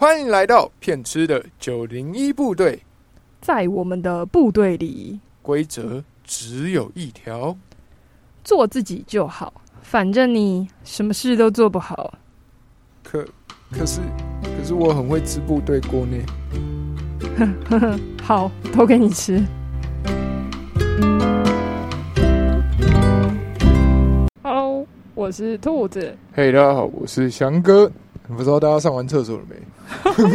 欢迎来到骗吃的九零一部队，在我们的部队里，规则只有一条，做自己就好，反正你什么事都做不好。可可是可是我很会吃部队锅呢。呵呵，好，都给你吃。Hello，我是兔子。嘿，大家好，我是翔哥。不知道大家上完厕所了没？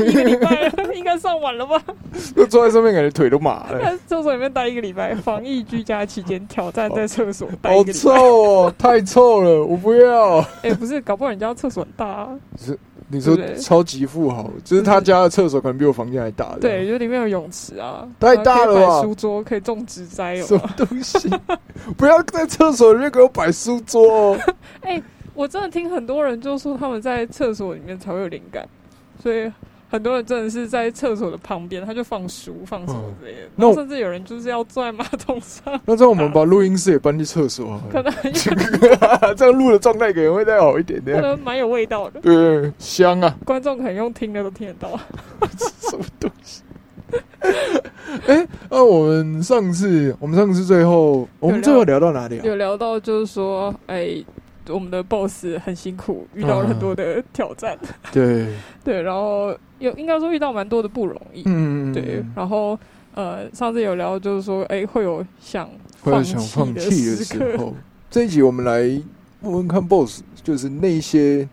一个礼拜了，应该上完了吧？都坐在上面，感觉腿都麻了。在厕所里面待一个礼拜，防疫居家期间挑战在厕所待好臭哦，太臭了，我不要。哎，不是，搞不好人家厕所很大啊。是你说超级富豪，就是他家的厕所可能比我房间还大。对，就里面有泳池啊，太大了吧？书桌可以种植栽哦。什么东西？不要在厕所里面给我摆书桌哦。哎。我真的听很多人就说他们在厕所里面才会有灵感，所以很多人真的是在厕所的旁边，他就放书放什么之类的。那甚至有人就是要坐在马桶上。那这样我们把录音室也搬去厕所，可能 这样录的状态可能会再好一点点，可能蛮有味道的。对，香啊！观众可能用听的都听得到，什么东西？哎，那我们上次，我们上次最后，我们最后聊到哪里啊？有聊到就是说，哎。我们的 boss 很辛苦，遇到了很多的挑战。对 对，然后有应该说遇到蛮多的不容易。嗯，对。然后呃，上次有聊就是说，哎，会有想放弃的时候。这一集我们来问问看 boss，就是那些。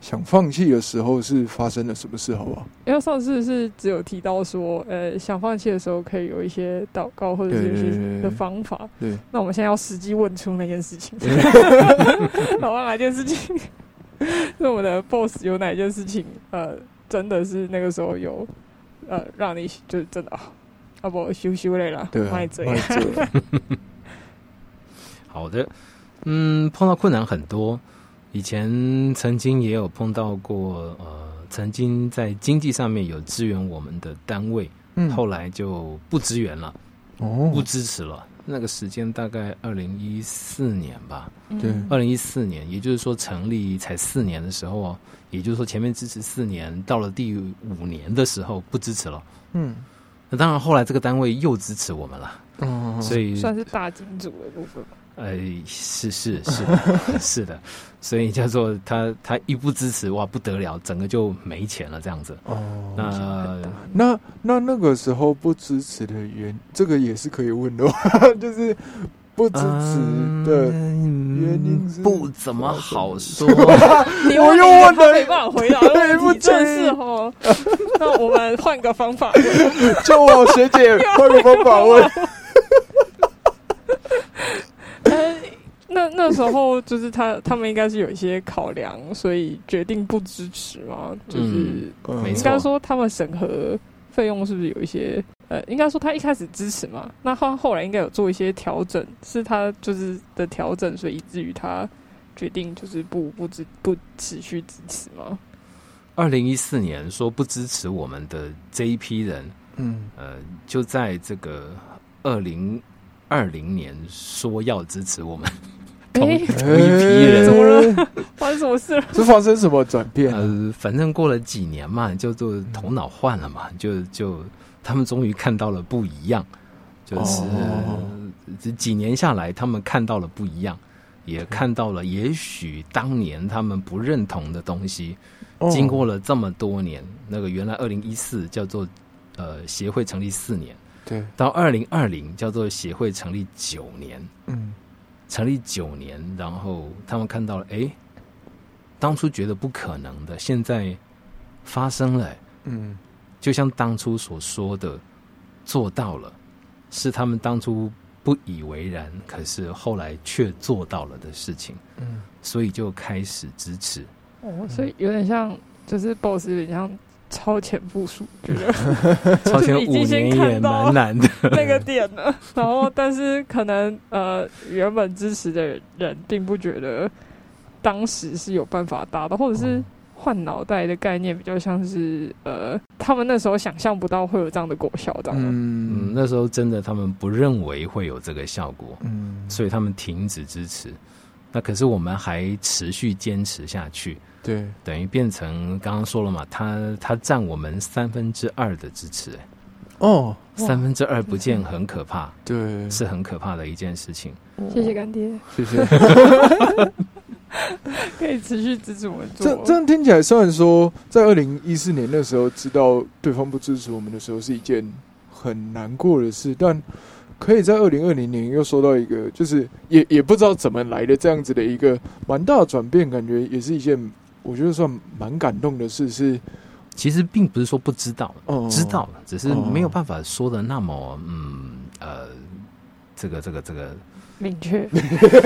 想放弃的时候是发生了什么事？好不好？因为上次是只有提到说，呃，想放弃的时候可以有一些祷告或者是一些的方法。对，那我们现在要实际问出那件事情。好啊，哪件事情？是我们的 boss 有哪件事情？呃，真的是那个时候有呃，让你就是真的啊，啊不，羞羞累了，对，卖嘴。好的，嗯，碰到困难很多。以前曾经也有碰到过，呃，曾经在经济上面有支援我们的单位，嗯，后来就不支援了，哦，不支持了。那个时间大概二零一四年吧，对，二零一四年，也就是说成立才四年的时候，也就是说前面支持四年，到了第五年的时候不支持了，嗯，那当然后来这个单位又支持我们了，哦，所以算是大金主的部分。呃，是是 是 是的，所以叫做他他一不支持哇不得了，整个就没钱了这样子。哦，那那那那个时候不支持的原，这个也是可以问的，就是不支持的原因不怎么好说。我又问了，没办法回答，对不正是哈。那我们换个方法，就我学姐换个方法问。那那时候就是他他们应该是有一些考量，所以决定不支持嘛。就是应该说他们审核费用是不是有一些呃，应该说他一开始支持嘛，那他后来应该有做一些调整，是他就是的调整，所以以至于他决定就是不不支不持续支持嘛。二零一四年说不支持我们的这一批人，嗯呃，就在这个二零二零年说要支持我们。同一批人怎么了？发生什么事了？是发生什么转变？呃，反正过了几年嘛，就做头脑换了嘛，就就他们终于看到了不一样，就是这几年下来，他们看到了不一样，也看到了也许当年他们不认同的东西。经过了这么多年，那个原来二零一四叫做呃协会成立四年，对，到二零二零叫做协会成立九年，嗯。成立九年，然后他们看到了，哎，当初觉得不可能的，现在发生了，嗯，就像当初所说的，做到了，是他们当初不以为然，可是后来却做到了的事情，嗯，所以就开始支持。哦，所以有点像，就是 boss 有点像。超前部署，觉 得超前 五年也蛮难的 那个点呢。然后，但是可能呃，原本支持的人并不觉得当时是有办法达到，或者是换脑袋的概念比较像是呃，他们那时候想象不到会有这样的果效，这样嗯，那时候真的他们不认为会有这个效果，嗯，所以他们停止支持。那可是我们还持续坚持下去。对，等于变成刚刚说了嘛，他他占我们三分之二的支持，哦，三分之二不见很可怕，对，是很可怕的一件事情。谢谢干爹，谢谢。可以持续支持我们做。这这样听起来，虽然说在二零一四年那时候知道对方不支持我们的时候是一件很难过的事，但可以在二零二零年又收到一个，就是也也不知道怎么来的这样子的一个蛮大的转变，感觉也是一件我觉得算蛮感动的事。是其实并不是说不知道，知道了，只是没有办法说的那么嗯呃，这个这个这个明确。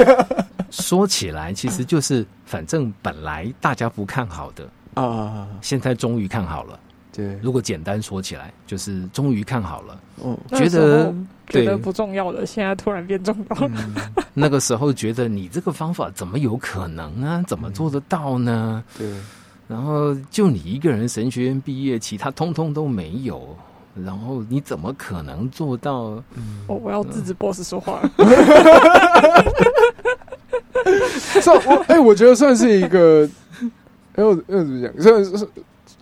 说起来，其实就是反正本来大家不看好的啊，现在终于看好了。对，如果简单说起来，就是终于看好了。嗯，觉得觉得不重要的，现在突然变重要了。那个时候觉得你这个方法怎么有可能啊？怎么做得到呢？对。然后就你一个人神学院毕业，其他通通都没有。然后你怎么可能做到？哦，我要制止 boss 说话。算我哎，我觉得算是一个，哎，我怎么讲？算是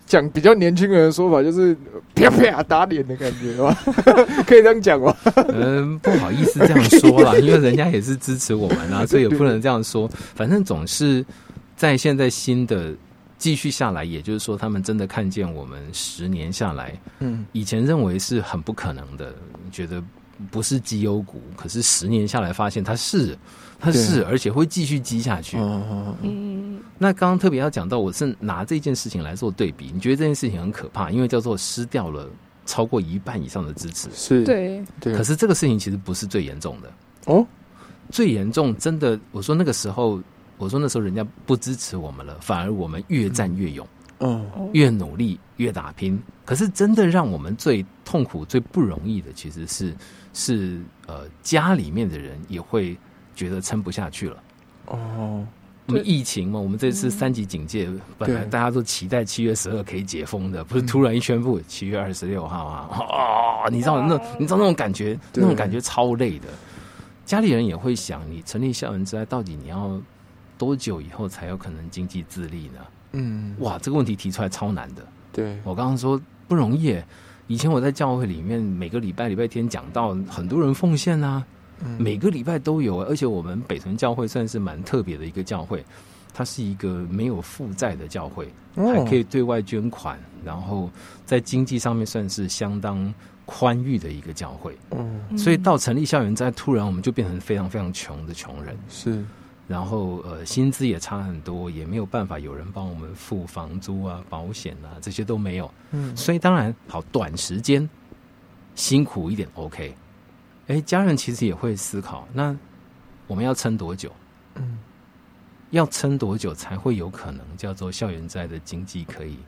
讲比较年轻人的说法，就是啪啪打脸的感觉吧？可以这样讲吗？嗯，不好意思这样说啦，因为人家也是支持我们啊，所以也不能这样说。反正总是在现在新的继续下来，也就是说，他们真的看见我们十年下来，嗯，以前认为是很不可能的，觉得不是绩优股，可是十年下来发现它是。它是，而且会继续积下去。嗯，那刚刚特别要讲到，我是拿这件事情来做对比。你觉得这件事情很可怕，因为叫做失掉了超过一半以上的支持。是，对，对。可是这个事情其实不是最严重的哦。最严重，真的，我说那个时候，我说那时候人家不支持我们了，反而我们越战越勇，嗯，越努力越打拼。可是真的让我们最痛苦、最不容易的，其实是是呃家里面的人也会。觉得撑不下去了哦，我们疫情嘛，我们这次三级警戒，本来大家都期待七月十二可以解封的，不是突然一宣布七月二十六号啊，哦，你知道那你知道那种感觉，那种感觉超累的。家里人也会想，你成立校园之外，到底你要多久以后才有可能经济自立呢？嗯，哇，这个问题提出来超难的。对我刚刚说不容易，以前我在教会里面，每个礼拜礼拜天讲到，很多人奉献啊。每个礼拜都有，而且我们北屯教会算是蛮特别的一个教会，它是一个没有负债的教会，还可以对外捐款，然后在经济上面算是相当宽裕的一个教会。嗯，所以到成立校园在突然我们就变成非常非常穷的穷人，是，然后呃薪资也差很多，也没有办法有人帮我们付房租啊、保险啊这些都没有。嗯，所以当然好短时间辛苦一点 OK。哎，家人其实也会思考，那我们要撑多久？嗯，要撑多久才会有可能叫做校园债的经济可以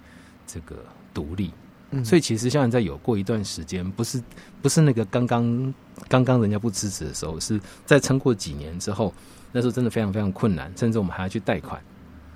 这个独立？嗯，所以其实校园债有过一段时间，不是不是那个刚刚刚刚人家不支持的时候，是在撑过几年之后，那时候真的非常非常困难，甚至我们还要去贷款。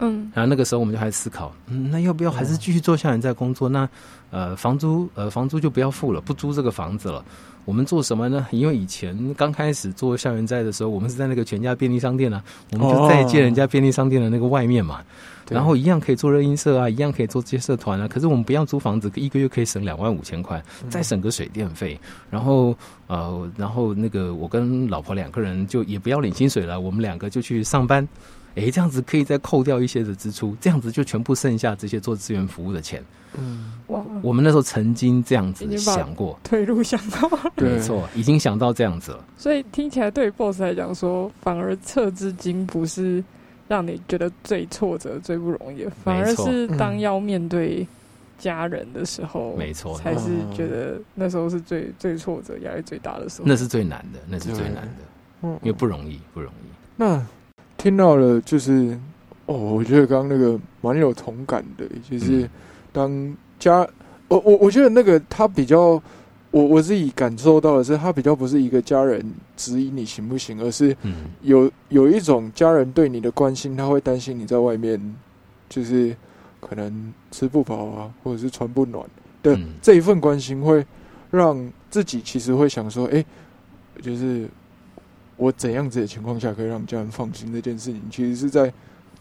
嗯，然后那个时候我们就开始思考，嗯，那要不要还是继续做校园债工作？那呃，房租呃房租就不要付了，不租这个房子了。我们做什么呢？因为以前刚开始做校园债的时候，我们是在那个全家便利商店啊，我们就在借人家便利商店的那个外面嘛，然后一样可以做热音社啊，一样可以做接社团啊。可是我们不要租房子，一个月可以省两万五千块，再省个水电费，然后呃，然后那个我跟老婆两个人就也不要领薪水了，我们两个就去上班。哎，这样子可以再扣掉一些的支出，这样子就全部剩下这些做资源服务的钱。嗯，哇，我们那时候曾经这样子想过，退路想到，没错，已经想到这样子了。所以听起来对 boss 来讲说，反而撤资金不是让你觉得最挫折、最不容易，反而是当要面对家人的时候，没错，才是觉得那时候是最最挫折、压力最大的时候。那是最难的，那是最难的，嗯，因为不容易，不容易。那。听到了，就是哦，我觉得刚刚那个蛮有同感的，就是当家，我我我觉得那个他比较，我我自己感受到的是，他比较不是一个家人指引你行不行，而是有有一种家人对你的关心，他会担心你在外面就是可能吃不饱啊，或者是穿不暖的这一份关心，会让自己其实会想说，哎，就是。我怎样子的情况下可以让家人放心？这件事情其实是在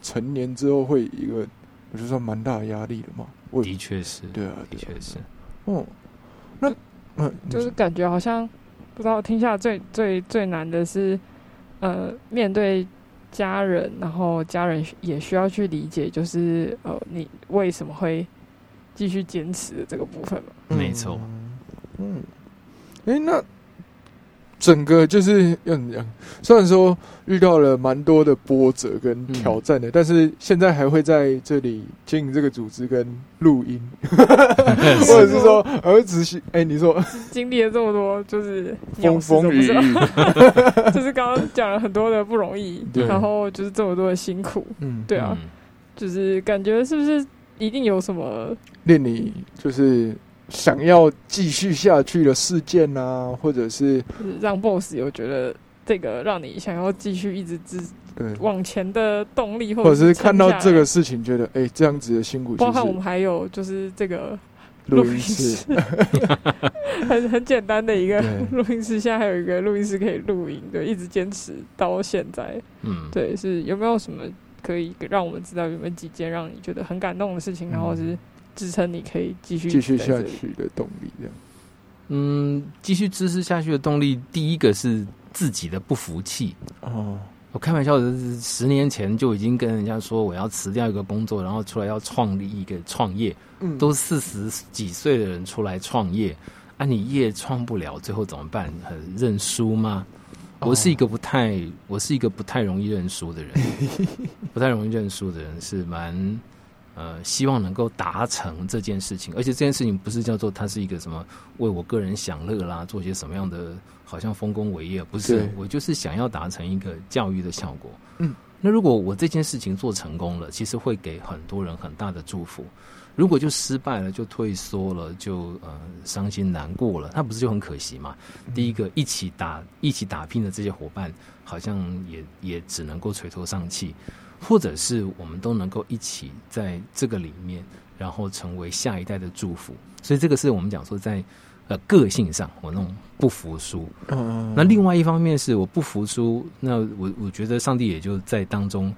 成年之后会一个我就算蛮大的压力的嘛。的确是，对啊，的确是。哦，那嗯，就是感觉好像不知道听下最最最难的是，呃，面对家人，然后家人也需要去理解，就是呃，你为什么会继续坚持的这个部分嘛。没错。嗯，哎，那。整个就是嗯，虽然说遇到了蛮多的波折跟挑战的，但是现在还会在这里经营这个组织跟录音，或者是说儿子是哎，你说经历了这么多，就是风风雨。雨，就是刚刚讲了很多的不容易，然后就是这么多的辛苦，嗯，对啊，就是感觉是不是一定有什么令你就是。想要继续下去的事件啊，或者是让 boss 有觉得这个让你想要继续一直支往前的动力，或者是看到这个事情觉得哎这样子的辛苦，包含我们还有就是这个录音室，很很简单的一个录音室，现在还有一个录音室可以录音，对，一直坚持到现在，嗯，对，是有没有什么可以让我们知道有没有几件让你觉得很感动的事情，然后是。支撑你可以继续继续下去的动力，这样。嗯，继续支持下去的动力，第一个是自己的不服气。哦，我开玩笑的是，十年前就已经跟人家说我要辞掉一个工作，然后出来要创立一个创业。嗯，都四十几岁的人出来创业，啊，你业创不了，最后怎么办？很认输吗？我是一个不太，我是一个不太容易认输的人，不太容易认输的人是蛮。呃，希望能够达成这件事情，而且这件事情不是叫做它是一个什么为我个人享乐啦，做些什么样的好像丰功伟业，不是，我就是想要达成一个教育的效果。嗯，那如果我这件事情做成功了，其实会给很多人很大的祝福；如果就失败了，就退缩了，就呃伤心难过了，那不是就很可惜吗？第一个一起打一起打拼的这些伙伴，好像也也只能够垂头丧气。或者是我们都能够一起在这个里面，然后成为下一代的祝福。所以这个是我们讲说在呃个性上，我那种不服输。嗯。那另外一方面是我不服输，那我我觉得上帝也就在当中，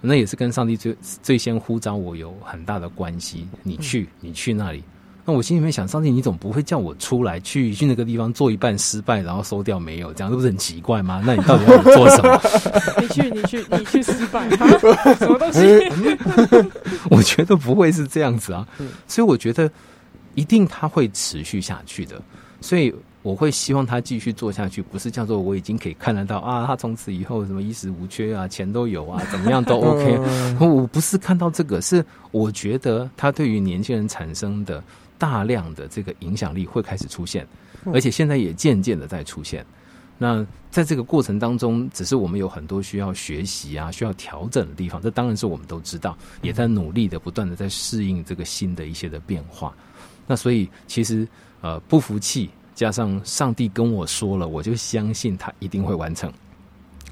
那也是跟上帝最最先呼召我有很大的关系。你去，你去那里。那我心里面想，上帝，你总不会叫我出来去去那个地方做一半失败，然后收掉没有？这样这不是很奇怪吗？那你到底要我做什么？你去，你去，你去失败，什么东西？我觉得不会是这样子啊，所以我觉得一定他会持续下去的，所以我会希望他继续做下去，不是叫做我已经可以看得到啊，他从此以后什么衣食无缺啊，钱都有啊，怎么样都 OK。我不是看到这个，是我觉得他对于年轻人产生的。大量的这个影响力会开始出现，而且现在也渐渐的在出现。那在这个过程当中，只是我们有很多需要学习啊、需要调整的地方。这当然是我们都知道，也在努力的、不断的在适应这个新的一些的变化。那所以，其实呃，不服气加上上帝跟我说了，我就相信他一定会完成。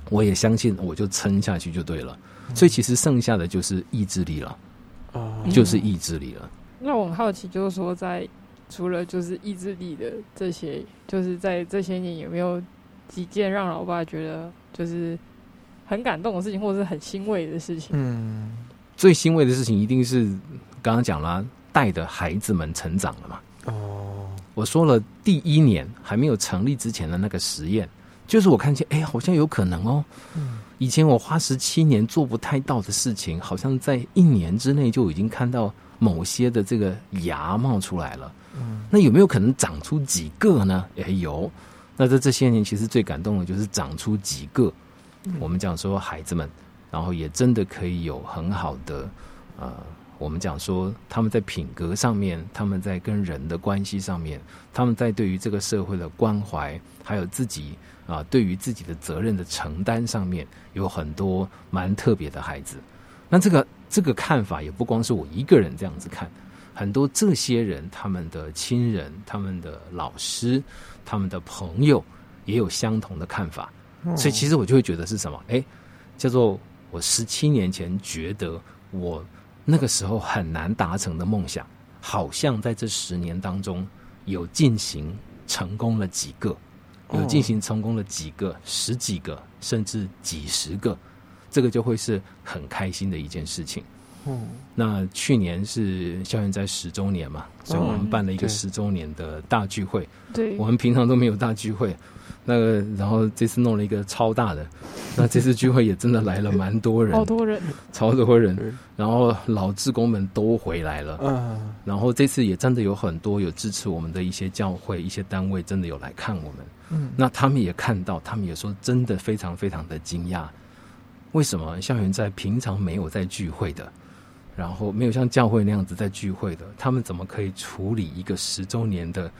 我也相信，我就撑下去就对了。所以，其实剩下的就是意志力了，就是意志力了。那我很好奇，就是说，在除了就是意志力的这些，就是在这些年有没有几件让老爸觉得就是很感动的事情，或者是很欣慰的事情？嗯，最欣慰的事情一定是刚刚讲了，带的孩子们成长了嘛。哦，我说了，第一年还没有成立之前的那个实验，就是我看见，哎，好像有可能哦。嗯，以前我花十七年做不太到的事情，好像在一年之内就已经看到。某些的这个芽冒出来了，嗯，那有没有可能长出几个呢？也有。那在这些年，其实最感动的就是长出几个。我们讲说孩子们，然后也真的可以有很好的，呃，我们讲说他们在品格上面，他们在跟人的关系上面，他们在对于这个社会的关怀，还有自己啊，对于自己的责任的承担上面，有很多蛮特别的孩子。那这个。这个看法也不光是我一个人这样子看，很多这些人、他们的亲人、他们的老师、他们的朋友也有相同的看法，所以其实我就会觉得是什么？哎，叫做我十七年前觉得我那个时候很难达成的梦想，好像在这十年当中有进行成功了几个，有进行成功了几个、十几个，甚至几十个。这个就会是很开心的一件事情。嗯那去年是校园在十周年嘛，所以我们办了一个十周年的大聚会。对，我们平常都没有大聚会。那个，然后这次弄了一个超大的，那这次聚会也真的来了蛮多人，好多人，超多人。然后老职工们都回来了，嗯，然后这次也真的有很多有支持我们的一些教会、一些单位，真的有来看我们。嗯，那他们也看到，他们也说真的非常非常的惊讶，为什么校园在平常没有在聚会的，然后没有像教会那样子在聚会的，他们怎么可以处理一个十周年的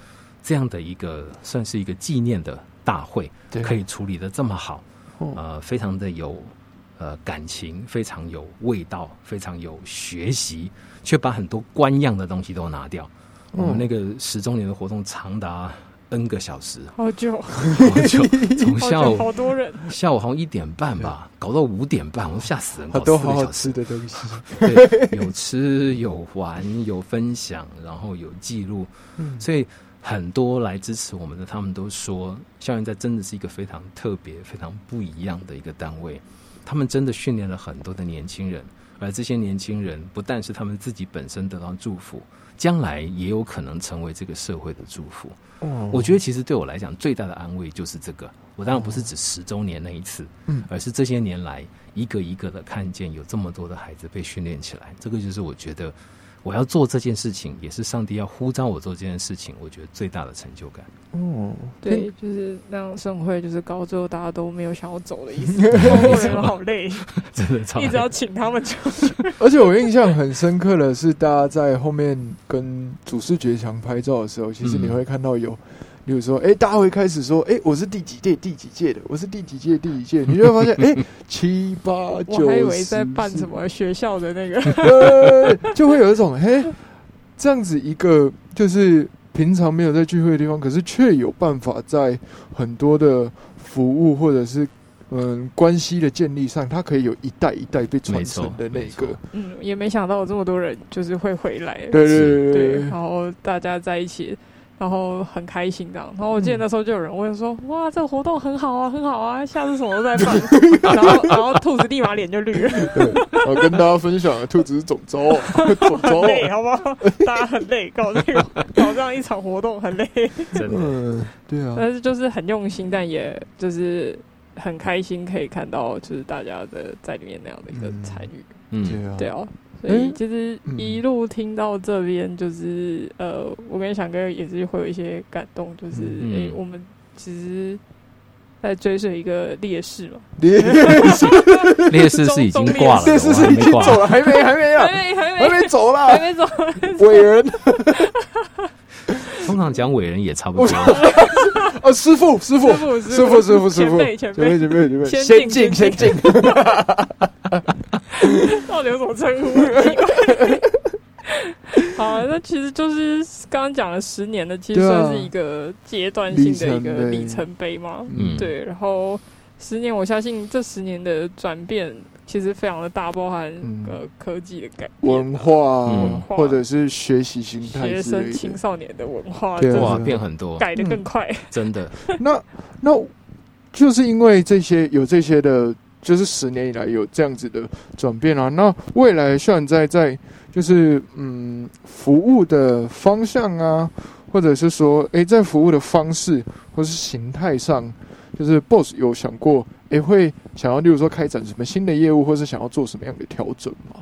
这样的一个算是一个纪念的？大会可以处理的这么好，呃，非常的有呃感情，非常有味道，非常有学习，却把很多官样的东西都拿掉。我们那个十周年的活动长达 N 个小时，好久，好久，从下午好多人，下午好像一点半吧，搞到五点半，我吓死人。好多好好吃的东西，对，有吃有玩有分享，然后有记录，所以。很多来支持我们的，他们都说校园在真的是一个非常特别、非常不一样的一个单位。他们真的训练了很多的年轻人，而这些年轻人不但是他们自己本身得到祝福，将来也有可能成为这个社会的祝福。哦，我觉得其实对我来讲最大的安慰就是这个。我当然不是指十周年那一次，嗯，而是这些年来一个一个的看见有这么多的孩子被训练起来，这个就是我觉得。我要做这件事情，也是上帝要呼召我做这件事情，我觉得最大的成就感。哦，对，就是让盛会就是搞最后大家都没有想要走的意思，人好累，真的超，一直要请他们出去。而且我印象很深刻的是，大家在后面跟主视觉墙拍照的时候，其实你会看到有。比如说，哎，大家会开始说，哎，我是第几届？第几届的？我是第几届？第几届？你就会 发现，哎，七八九，我还以为在办什么学校的那个，就会有一种，嘿，这样子一个，就是平常没有在聚会的地方，可是却有办法在很多的服务或者是嗯关系的建立上，它可以有一代一代被传承的那个。嗯，也没想到有这么多人就是会回来，对对对，然后大家在一起。然后很开心这样，然后我记得那时候就有人问说：“哇，这个活动很好啊，很好啊，下次什么时候再办。”然后，然后兔子立马脸就绿了。我跟大家分享，兔子是总招，总招累，好不好？大家很累，搞这个 搞这样一场活动很累，真的，对啊。但是就是很用心，但也就是很开心，可以看到就是大家的在里面那样的一个参与。嗯，对啊。所以其实一路听到这边，就是呃，我跟翔哥也是会有一些感动，就是哎，我们其实在追随一个烈士嘛，烈士，烈士是已经挂了，烈士。是已经走了，还没，还没啊，还没，还没，还没走了，还没走，伟人。通常讲伟人也差不多。哦，师傅，师傅，师傅，师傅，师傅，前辈，前辈，前辈，前辈，先进，先进。到底有什么称呼？好，那其实就是刚刚讲了十年的，其实算是一个阶段性的一个里程碑嘛。嗯，对。然后十年，我相信这十年的转变其实非常的大，包含呃科技的改文化，或者是学习心态，学生青少年的文化，哇，变很多，改的更快，真的。那那就是因为这些有这些的。就是十年以来有这样子的转变啊，那未来现在在就是嗯服务的方向啊，或者是说诶在服务的方式或是形态上，就是 BOSS 有想过诶会想要例如说开展什么新的业务，或是想要做什么样的调整吗？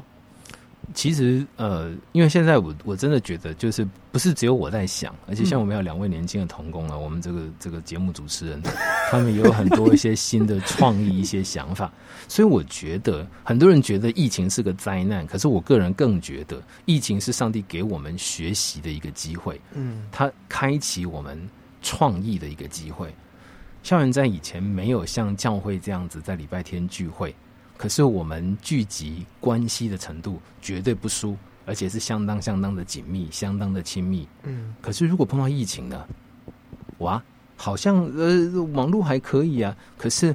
其实，呃，因为现在我我真的觉得，就是不是只有我在想，而且像我们有两位年轻的童工啊，我们这个这个节目主持人，他们也有很多一些新的创意、一些想法。所以我觉得，很多人觉得疫情是个灾难，可是我个人更觉得，疫情是上帝给我们学习的一个机会。嗯，它开启我们创意的一个机会。校园在以前没有像教会这样子在礼拜天聚会。可是我们聚集关系的程度绝对不输，而且是相当相当的紧密，相当的亲密。嗯，可是如果碰到疫情呢？哇，好像呃网络还可以啊，可是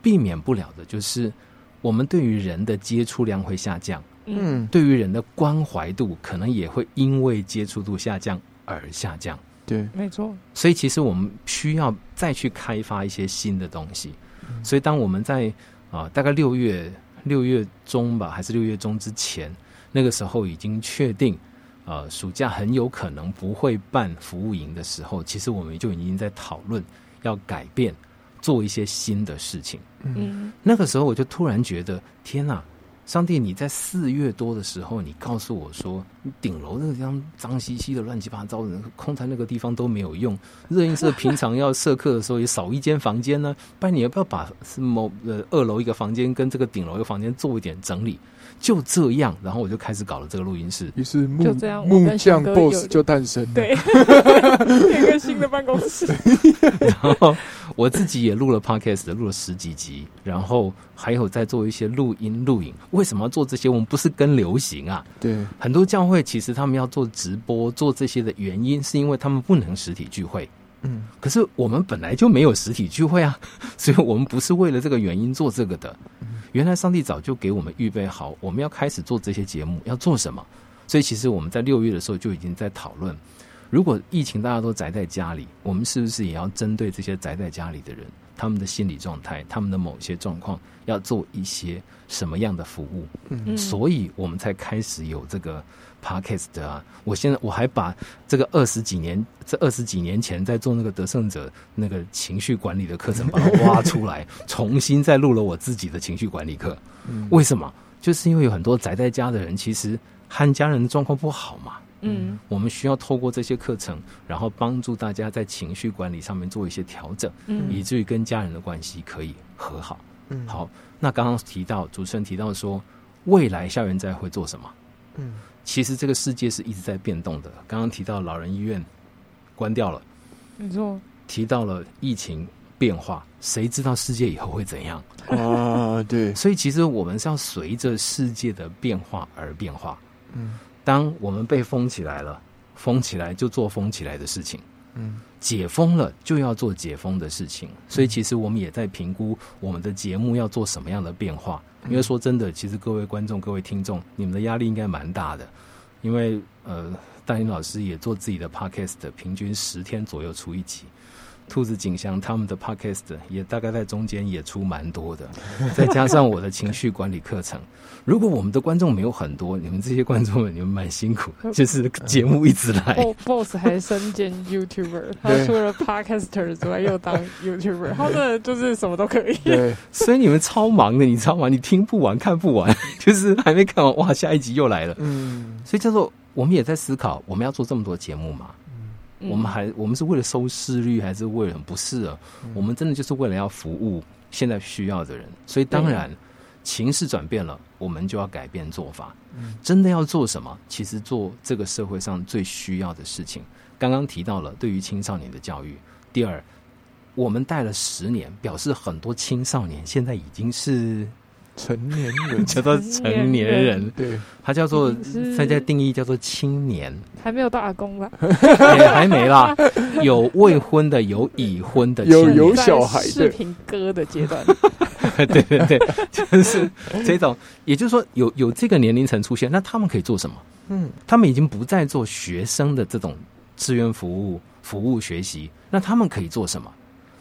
避免不了的就是我们对于人的接触量会下降。嗯，对于人的关怀度可能也会因为接触度下降而下降。对，没错。所以其实我们需要再去开发一些新的东西。所以当我们在啊，大概六月六月中吧，还是六月中之前，那个时候已经确定，呃，暑假很有可能不会办服务营的时候，其实我们就已经在讨论要改变，做一些新的事情。嗯，那个时候我就突然觉得，天哪！上帝，你在四月多的时候，你告诉我说，顶楼那个地方脏兮兮的、乱七八糟的，空在那个地方都没有用。热映社平常要设课的时候也少一间房间呢，不然你要不要把某呃二楼一个房间跟这个顶楼一个房间做一点整理？就这样，然后我就开始搞了这个录音室。于是木木匠 boss 就诞生，对，一个新的办公室。然后我自己也录了 podcast，录了十几集，然后还有在做一些录音录影。为什么要做这些？我们不是跟流行啊。对，很多教会其实他们要做直播做这些的原因，是因为他们不能实体聚会。嗯，可是我们本来就没有实体聚会啊，所以我们不是为了这个原因做这个的。原来上帝早就给我们预备好，我们要开始做这些节目，要做什么？所以其实我们在六月的时候就已经在讨论，如果疫情大家都宅在家里，我们是不是也要针对这些宅在家里的人，他们的心理状态，他们的某些状况，要做一些什么样的服务？嗯，所以我们才开始有这个。Podcast 啊，我现在我还把这个二十几年，这二十几年前在做那个得胜者那个情绪管理的课程，把它挖出来，重新再录了我自己的情绪管理课。嗯为什么？就是因为有很多宅在家的人，其实和家人的状况不好嘛。嗯，我们需要透过这些课程，然后帮助大家在情绪管理上面做一些调整，嗯，以至于跟家人的关系可以和好。嗯，好，那刚刚提到主持人提到说，未来校园在会做什么？嗯。其实这个世界是一直在变动的。刚刚提到老人医院关掉了，没错。提到了疫情变化，谁知道世界以后会怎样啊？对。所以其实我们是要随着世界的变化而变化。嗯。当我们被封起来了，封起来就做封起来的事情。嗯。解封了就要做解封的事情。所以其实我们也在评估我们的节目要做什么样的变化。因为说真的，其实各位观众、各位听众，你们的压力应该蛮大的。因为呃，大林老师也做自己的 podcast，平均十天左右出一集。兔子景祥他们的 podcast 也大概在中间也出蛮多的，再加上我的情绪管理课程。如果我们的观众没有很多，你们这些观众们，你们蛮辛苦，就是节目一直来。Boss 还身兼 YouTuber，他除了 podcaster 之外，又当 YouTuber，他的就是什么都可以。对，所以你们超忙的，你知道吗？你听不完，看不完，就是还没看完，哇，下一集又来了。嗯，所以叫做我们也在思考，我们要做这么多节目嘛？我们还我们是为了收视率，还是为了不是啊？我们真的就是为了要服务现在需要的人，所以当然情势转变了，我们就要改变做法。真的要做什么？其实做这个社会上最需要的事情。刚刚提到了对于青少年的教育。第二，我们带了十年，表示很多青少年现在已经是。成年人。叫做成年人，对，他叫做现在定义叫做青年，还没有到阿公吧？也还没啦，有未婚的，有已婚的，有有小孩的。视频歌的阶段，对对对，就是这种，也就是说有有这个年龄层出现，那他们可以做什么？嗯，他们已经不再做学生的这种志愿服务、服务学习，那他们可以做什么？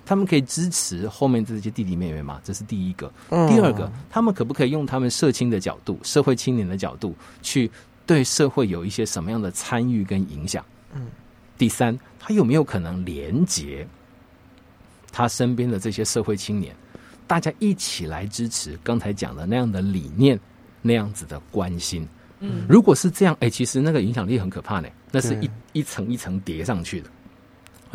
他们可以支持后面这些弟弟妹妹吗？这是第一个。第二个，他们可不可以用他们社青的角度、社会青年的角度，去对社会有一些什么样的参与跟影响？嗯。第三，他有没有可能连接他身边的这些社会青年，大家一起来支持刚才讲的那样的理念、那样子的关心？嗯。如果是这样，哎，其实那个影响力很可怕呢，那是一一层一层叠上去的。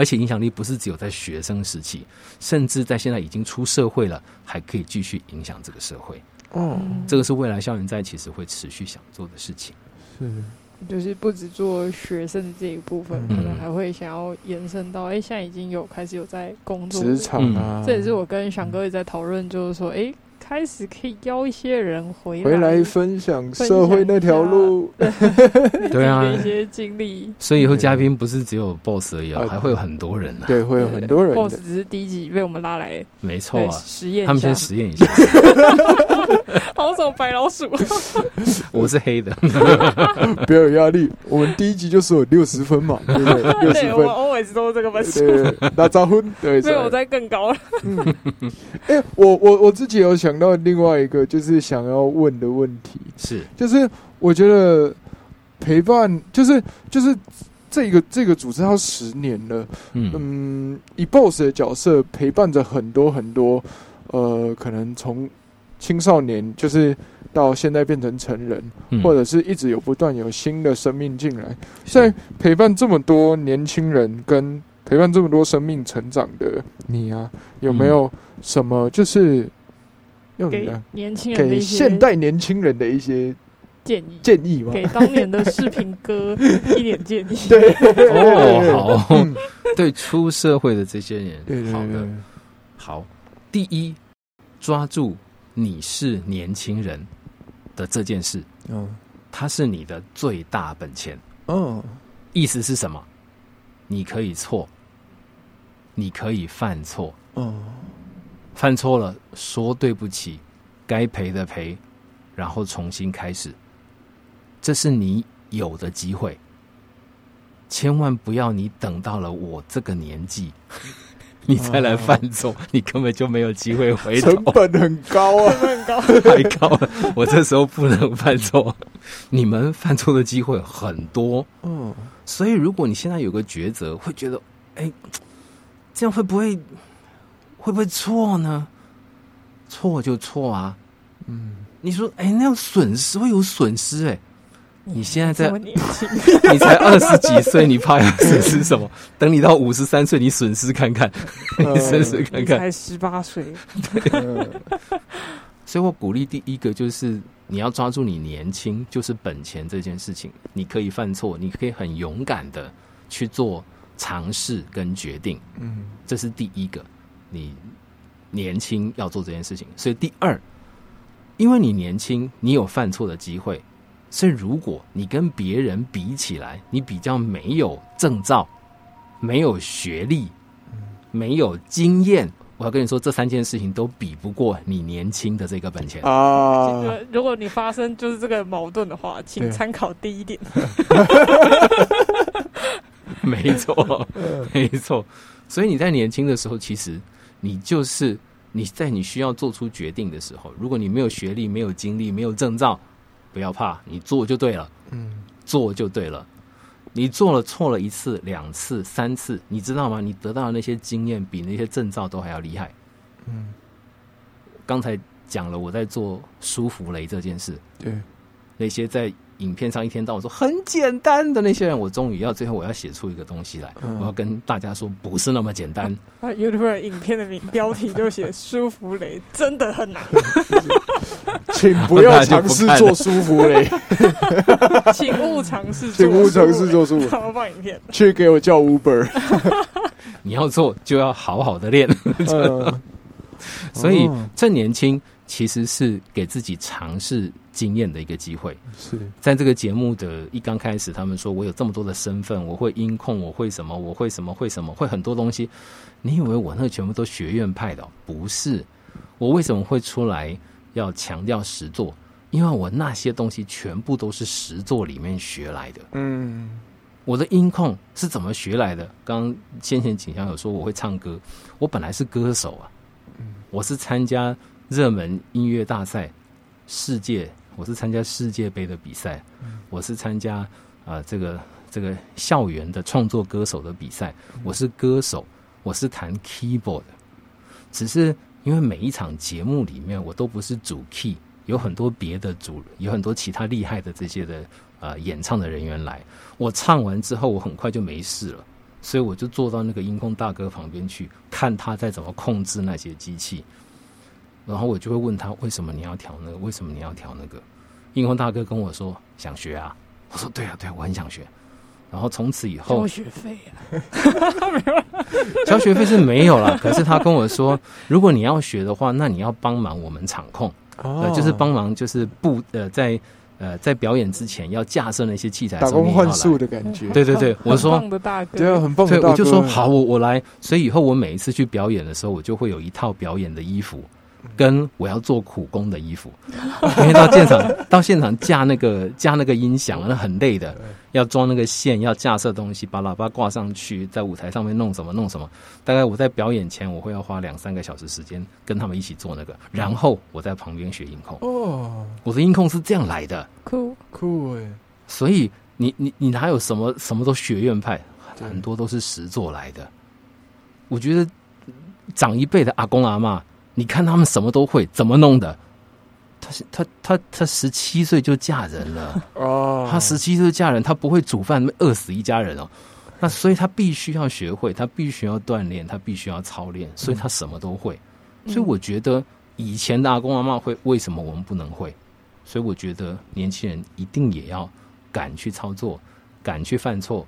而且影响力不是只有在学生时期，甚至在现在已经出社会了，还可以继续影响这个社会。哦，这个是未来校园在其实会持续想做的事情。是，就是不止做学生的这一部分，可能还会想要延伸到，哎，现在已经有开始有在工作职场啊。这也是我跟翔哥也在讨论，就是说，哎。开始可以邀一些人回回来分享社会那条路，对啊，一些经历。所以以后嘉宾不是只有 boss 而已，还会有很多人呢。对，会有很多人。boss 只是第一集被我们拉来，没错啊，实验他们先实验一下。好走白老鼠，我是黑的，不要有压力。我们第一集就是有六十分嘛，对不对？六十分，always 都是这个分数。那招呼对，所以我在更高了。哎，我我我自己有想。到另外一个就是想要问的问题是，就是我觉得陪伴就是就是这个这个组织要十年了，嗯，以 BOSS 的角色陪伴着很多很多，呃，可能从青少年就是到现在变成成人，或者是一直有不断有新的生命进来，在陪伴这么多年轻人跟陪伴这么多生命成长的你啊，有没有什么就是？给年轻人给现代年轻人的一些建议。建议吗？给当年的视频哥 一点建议。对。哦，好，对出社会的这些人，好的，好。第一，抓住你是年轻人的这件事，嗯，它是你的最大本钱。嗯，意思是什么？你可以错，你可以犯错。嗯。犯错了，说对不起，该赔的赔，然后重新开始。这是你有的机会，千万不要你等到了我这个年纪，你再来犯错，你根本就没有机会回头。成本很高啊，很高，太高了。我这时候不能犯错，你们犯错的机会很多。嗯，所以如果你现在有个抉择，会觉得，哎，这样会不会？会不会错呢？错就错啊！嗯，你说，哎，那样损失会有损失哎。你现在在，你才二十几岁，你怕要损失什么？等你到五十三岁，你损失看看，你损失看看。才十八岁，所以我鼓励第一个就是你要抓住你年轻就是本钱这件事情。你可以犯错，你可以很勇敢的去做尝试跟决定。嗯，这是第一个。你年轻要做这件事情，所以第二，因为你年轻，你有犯错的机会，所以如果你跟别人比起来，你比较没有证照、没有学历、没有经验，我要跟你说，这三件事情都比不过你年轻的这个本钱啊！如果你发生就是这个矛盾的话，请参考第一点。没错，没错。所以你在年轻的时候，其实。你就是你在你需要做出决定的时候，如果你没有学历、没有经历、没有证照，不要怕，你做就对了。嗯，做就对了。你做了错了一次、两次、三次，你知道吗？你得到的那些经验比那些证照都还要厉害。嗯，刚才讲了我在做舒芙蕾这件事，对那些在。影片上一天到晚说很简单的那些人，我终于要最后我要写出一个东西来，我要跟大家说不是那么简单。啊，YouTube 影片的名标题就写“舒芙蕾”，真的很难，请不要尝试做舒服嘞，请勿尝试，请勿尝试做舒服。好放影片，去给我叫 Uber。你要做就要好好的练，所以趁年轻其实是给自己尝试。经验的一个机会是在这个节目的一刚开始，他们说我有这么多的身份，我会音控，我会什么，我会什么，会什么，会很多东西。你以为我那全部都学院派的？不是，我为什么会出来要强调实作？因为我那些东西全部都是实作里面学来的。嗯，我的音控是怎么学来的？刚刚先前景象有说我会唱歌，我本来是歌手啊，我是参加热门音乐大赛，世界。我是参加世界杯的比赛，我是参加啊这个这个校园的创作歌手的比赛。我是歌手，我是弹 keyboard 的。只是因为每一场节目里面我都不是主 key，有很多别的主，有很多其他厉害的这些的呃演唱的人员来。我唱完之后，我很快就没事了，所以我就坐到那个音控大哥旁边去看他在怎么控制那些机器。然后我就会问他为什么你要调那个？为什么你要调那个？音控大哥跟我说想学啊，我说对啊对，我很想学。然后从此以后交学费啊，没有，交学费是没有了。可是他跟我说，如果你要学的话，那你要帮忙我们场控，呃，就是帮忙就是布呃在呃在表演之前要架设那些器材，打工换数的感觉。对对对，我说对啊，很棒的我就说好，我我来。所以以后我每一次去表演的时候，我就会有一套表演的衣服。跟我要做苦工的衣服，因为到现场 到现场架那个架那个音响，那很累的，要装那个线，要架设东西，把喇叭挂上去，在舞台上面弄什么弄什么。大概我在表演前，我会要花两三个小时时间跟他们一起做那个，然后我在旁边学音控。哦，我的音控是这样来的，酷酷哎！所以你你你哪有什么什么都学院派，很多都是实做来的。我觉得长一辈的阿公阿妈。你看他们什么都会，怎么弄的？他他他他十七岁就嫁人了哦，他十七岁嫁人，他不会煮饭，饿死一家人哦。那所以他必须要学会，他必须要锻炼，他必须要操练，所以他什么都会。所以我觉得以前的阿公阿妈会，为什么我们不能会？所以我觉得年轻人一定也要敢去操作，敢去犯错，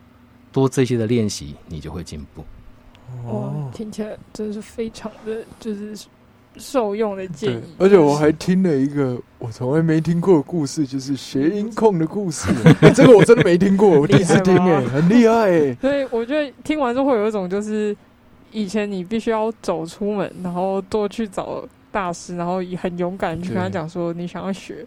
多这些的练习，你就会进步。哦，听起来真是非常的就是。受用的建议，而且我还听了一个我从来没听过的故事，就是谐音控的故事。这个我真的没听过，我第一次听，哎，很厉害哎。所以我觉得听完之后会有一种，就是以前你必须要走出门，然后多去找大师，然后很勇敢去跟他讲说你想要学。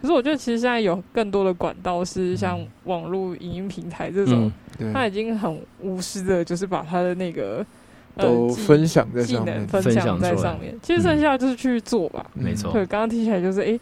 可是我觉得其实现在有更多的管道是像网络影音平台这种，他已经很无私的，就是把他的那个。都分享在上面，分享在上面。其实剩下就是去做吧，没错。对，刚刚听起来就是，哎，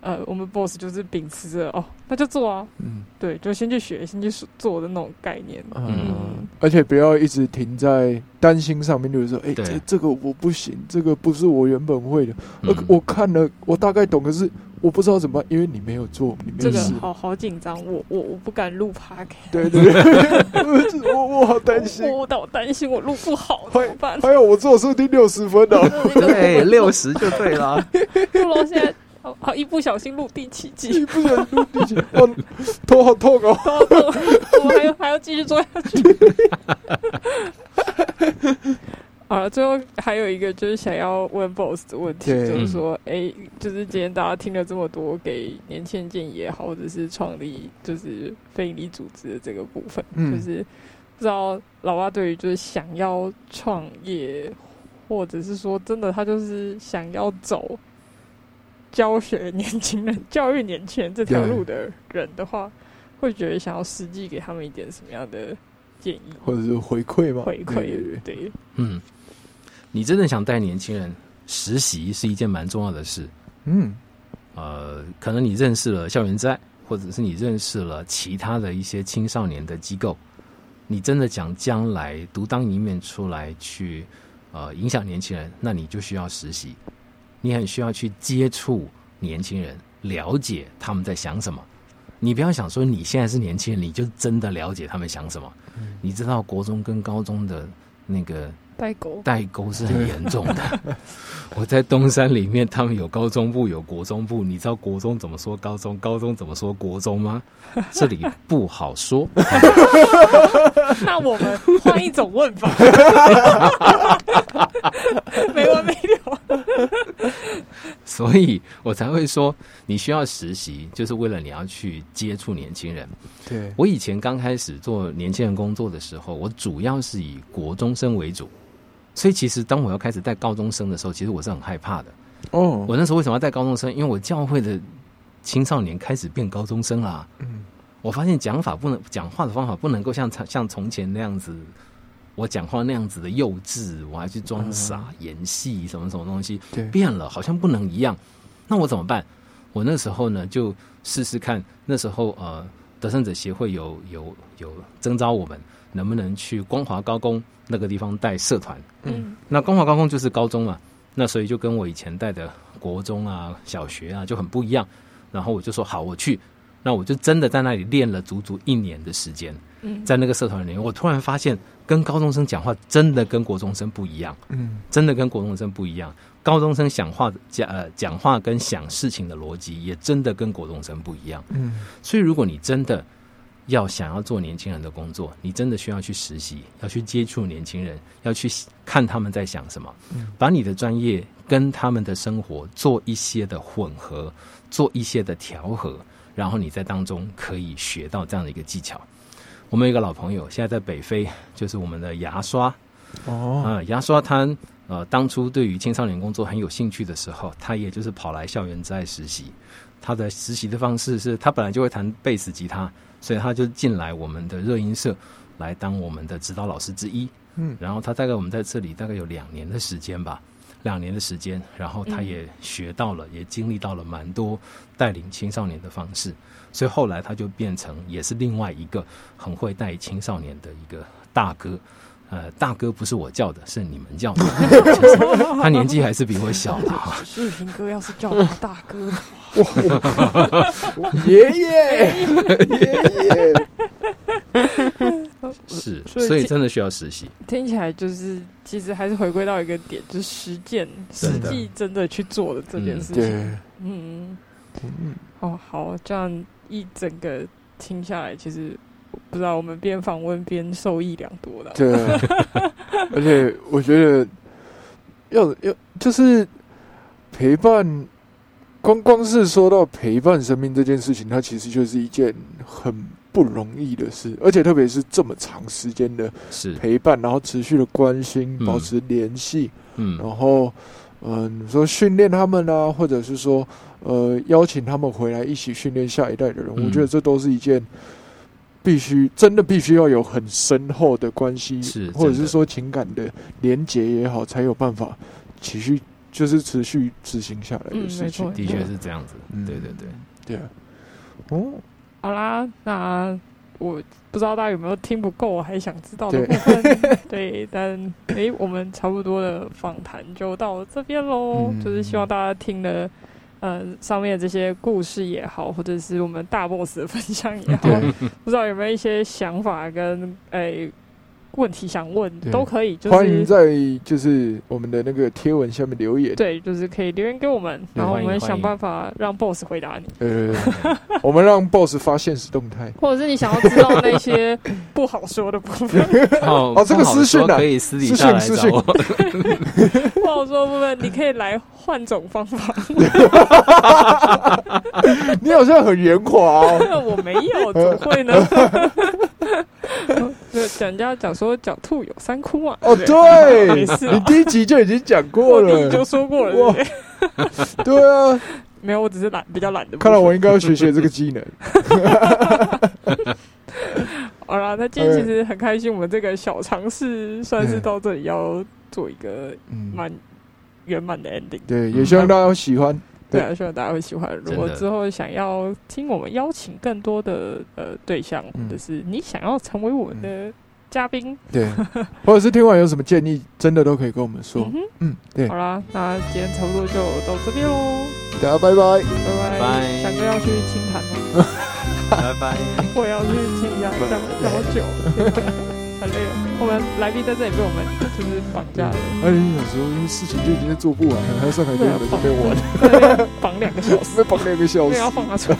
呃，我们 boss 就是秉持着，哦，那就做啊，嗯，对，就先去学，先去做的那种概念。嗯，而且不要一直停在担心上面，就是说，哎，这这个我不行，这个不是我原本会的。呃，我看了，我大概懂，可是。我不知道怎么办，因为你没有做，你没这个好好紧张，我我我不敢录 p a r k 对对对，我我好担心，我我担心我录不好怎么办？还有我做设定六十分的，对，六十就对了。不罗现在好好一不小心录第七集，一不小心录第七，我头好痛哦，头好痛，我还要还要继续做下去。啊，最后还有一个就是想要问 boss 的问题，就是说，哎，就是今天大家听了这么多给年轻人建议也好，或者是创立就是非营利组织的这个部分，就是不知道老爸对于就是想要创业，或者是说真的他就是想要走教学年轻人、教育年轻人这条路的人的话，会觉得想要实际给他们一点什么样的建议，或者是回馈吗？回馈，对，嗯。你真的想带年轻人实习是一件蛮重要的事，嗯，呃，可能你认识了校园债，或者是你认识了其他的一些青少年的机构，你真的想将来独当一面出来去，呃，影响年轻人，那你就需要实习，你很需要去接触年轻人，了解他们在想什么。你不要想说你现在是年轻人，你就真的了解他们想什么。你知道国中跟高中的那个。代沟，代沟是很严重的。我在东山里面，他们有高中部，有国中部。你知道国中怎么说高中，高中怎么说国中吗？这里不好说。那我们换一种问法，没完没了。所以我才会说，你需要实习，就是为了你要去接触年轻人。对我以前刚开始做年轻人工作的时候，我主要是以国中生为主。所以其实当我要开始带高中生的时候，其实我是很害怕的。哦，我那时候为什么要带高中生？因为我教会的青少年开始变高中生啦。嗯，我发现讲法不能讲话的方法不能够像像从前那样子，我讲话那样子的幼稚，我还去装傻演戏什么什么东西，变了，好像不能一样。那我怎么办？我那时候呢就试试看。那时候呃，得胜者协会有有有征召我们。能不能去光华高工那个地方带社团？嗯，那光华高工就是高中嘛，那所以就跟我以前带的国中啊、小学啊就很不一样。然后我就说好，我去。那我就真的在那里练了足足一年的时间。嗯，在那个社团里面，我突然发现跟高中生讲话真的跟国中生不一样。嗯，真的跟国中生不一样。高中生讲话讲呃讲话跟想事情的逻辑也真的跟国中生不一样。嗯，所以如果你真的。要想要做年轻人的工作，你真的需要去实习，要去接触年轻人，要去看他们在想什么，把你的专业跟他们的生活做一些的混合，做一些的调和，然后你在当中可以学到这样的一个技巧。我们有一个老朋友，现在在北非，就是我们的牙刷哦，啊，牙刷他呃，当初对于青少年工作很有兴趣的时候，他也就是跑来校园之爱实习。他的实习的方式是他本来就会弹贝斯吉他，所以他就进来我们的热音社来当我们的指导老师之一。嗯，然后他大概我们在这里大概有两年的时间吧，两年的时间，然后他也学到了，也经历到了蛮多带领青少年的方式，所以后来他就变成也是另外一个很会带青少年的一个大哥。呃，大哥不是我叫的，是你们叫的。他年纪还是比我小的。玉平哥要是叫他大哥，哇，爷爷，爷爷，是，所以真的需要实习。听起来就是，其实还是回归到一个点，就是实践，实际真的去做的这件事情。嗯嗯，哦，好，这样一整个听下来，其实。不知道我们边访问边受益良多了。对，而且我觉得要要就是陪伴，光光是说到陪伴生命这件事情，它其实就是一件很不容易的事，而且特别是这么长时间的陪伴，然后持续的关心，保持联系，嗯，然后嗯，说训练他们啊，或者是说呃邀请他们回来一起训练下一代的人，我觉得这都是一件。必须真的必须要有很深厚的关系，是或者是说情感的连结也好，才有办法持续就是持续执行下来的事情。的确是这样子，对对对对啊。哦，好啦，那我不知道大家有没有听不够，还想知道的部分。对，但哎，我们差不多的访谈就到这边喽，就是希望大家听了。呃，上面这些故事也好，或者是我们大 boss 的分享也好，不知道有没有一些想法跟诶。问题想问都可以，就是欢迎在就是我们的那个贴文下面留言。对，就是可以留言给我们，然后我们想办法让 boss 回答你。呃，我们让 boss 发现实动态，或者是你想要知道那些 不好说的部分。哦，这个私讯可以私底下来找我。不好说部分，你可以来换种方法。你好像很圆滑哦。我没有，怎么会呢？讲家讲说“狡兔有三窟”嘛。哦，对，你第一集就已经讲过了，就说过了。对啊，没有，我只是懒，比较懒的。看来我应该要学学这个技能。好了，那今天其实很开心，我们这个小尝试算是到这里要做一个蛮圆满的 ending。对，也希望大家喜欢。对啊，希望大家会喜欢。如果之后想要听我们邀请更多的呃对象，或者是你想要成为我们的嘉宾，对，或者是听完有什么建议，真的都可以跟我们说。嗯，对。好啦，那今天差不多就到这边喽。大家拜拜，拜拜。翔哥要去清谈了？拜拜。我要去清一下，讲讲好久。很累了，我们来宾在这里被我们就是绑架了。哎，有时候事情就已经做不完了，还上台跟我们这边玩，绑两个小时，绑两个小时，要放他出去。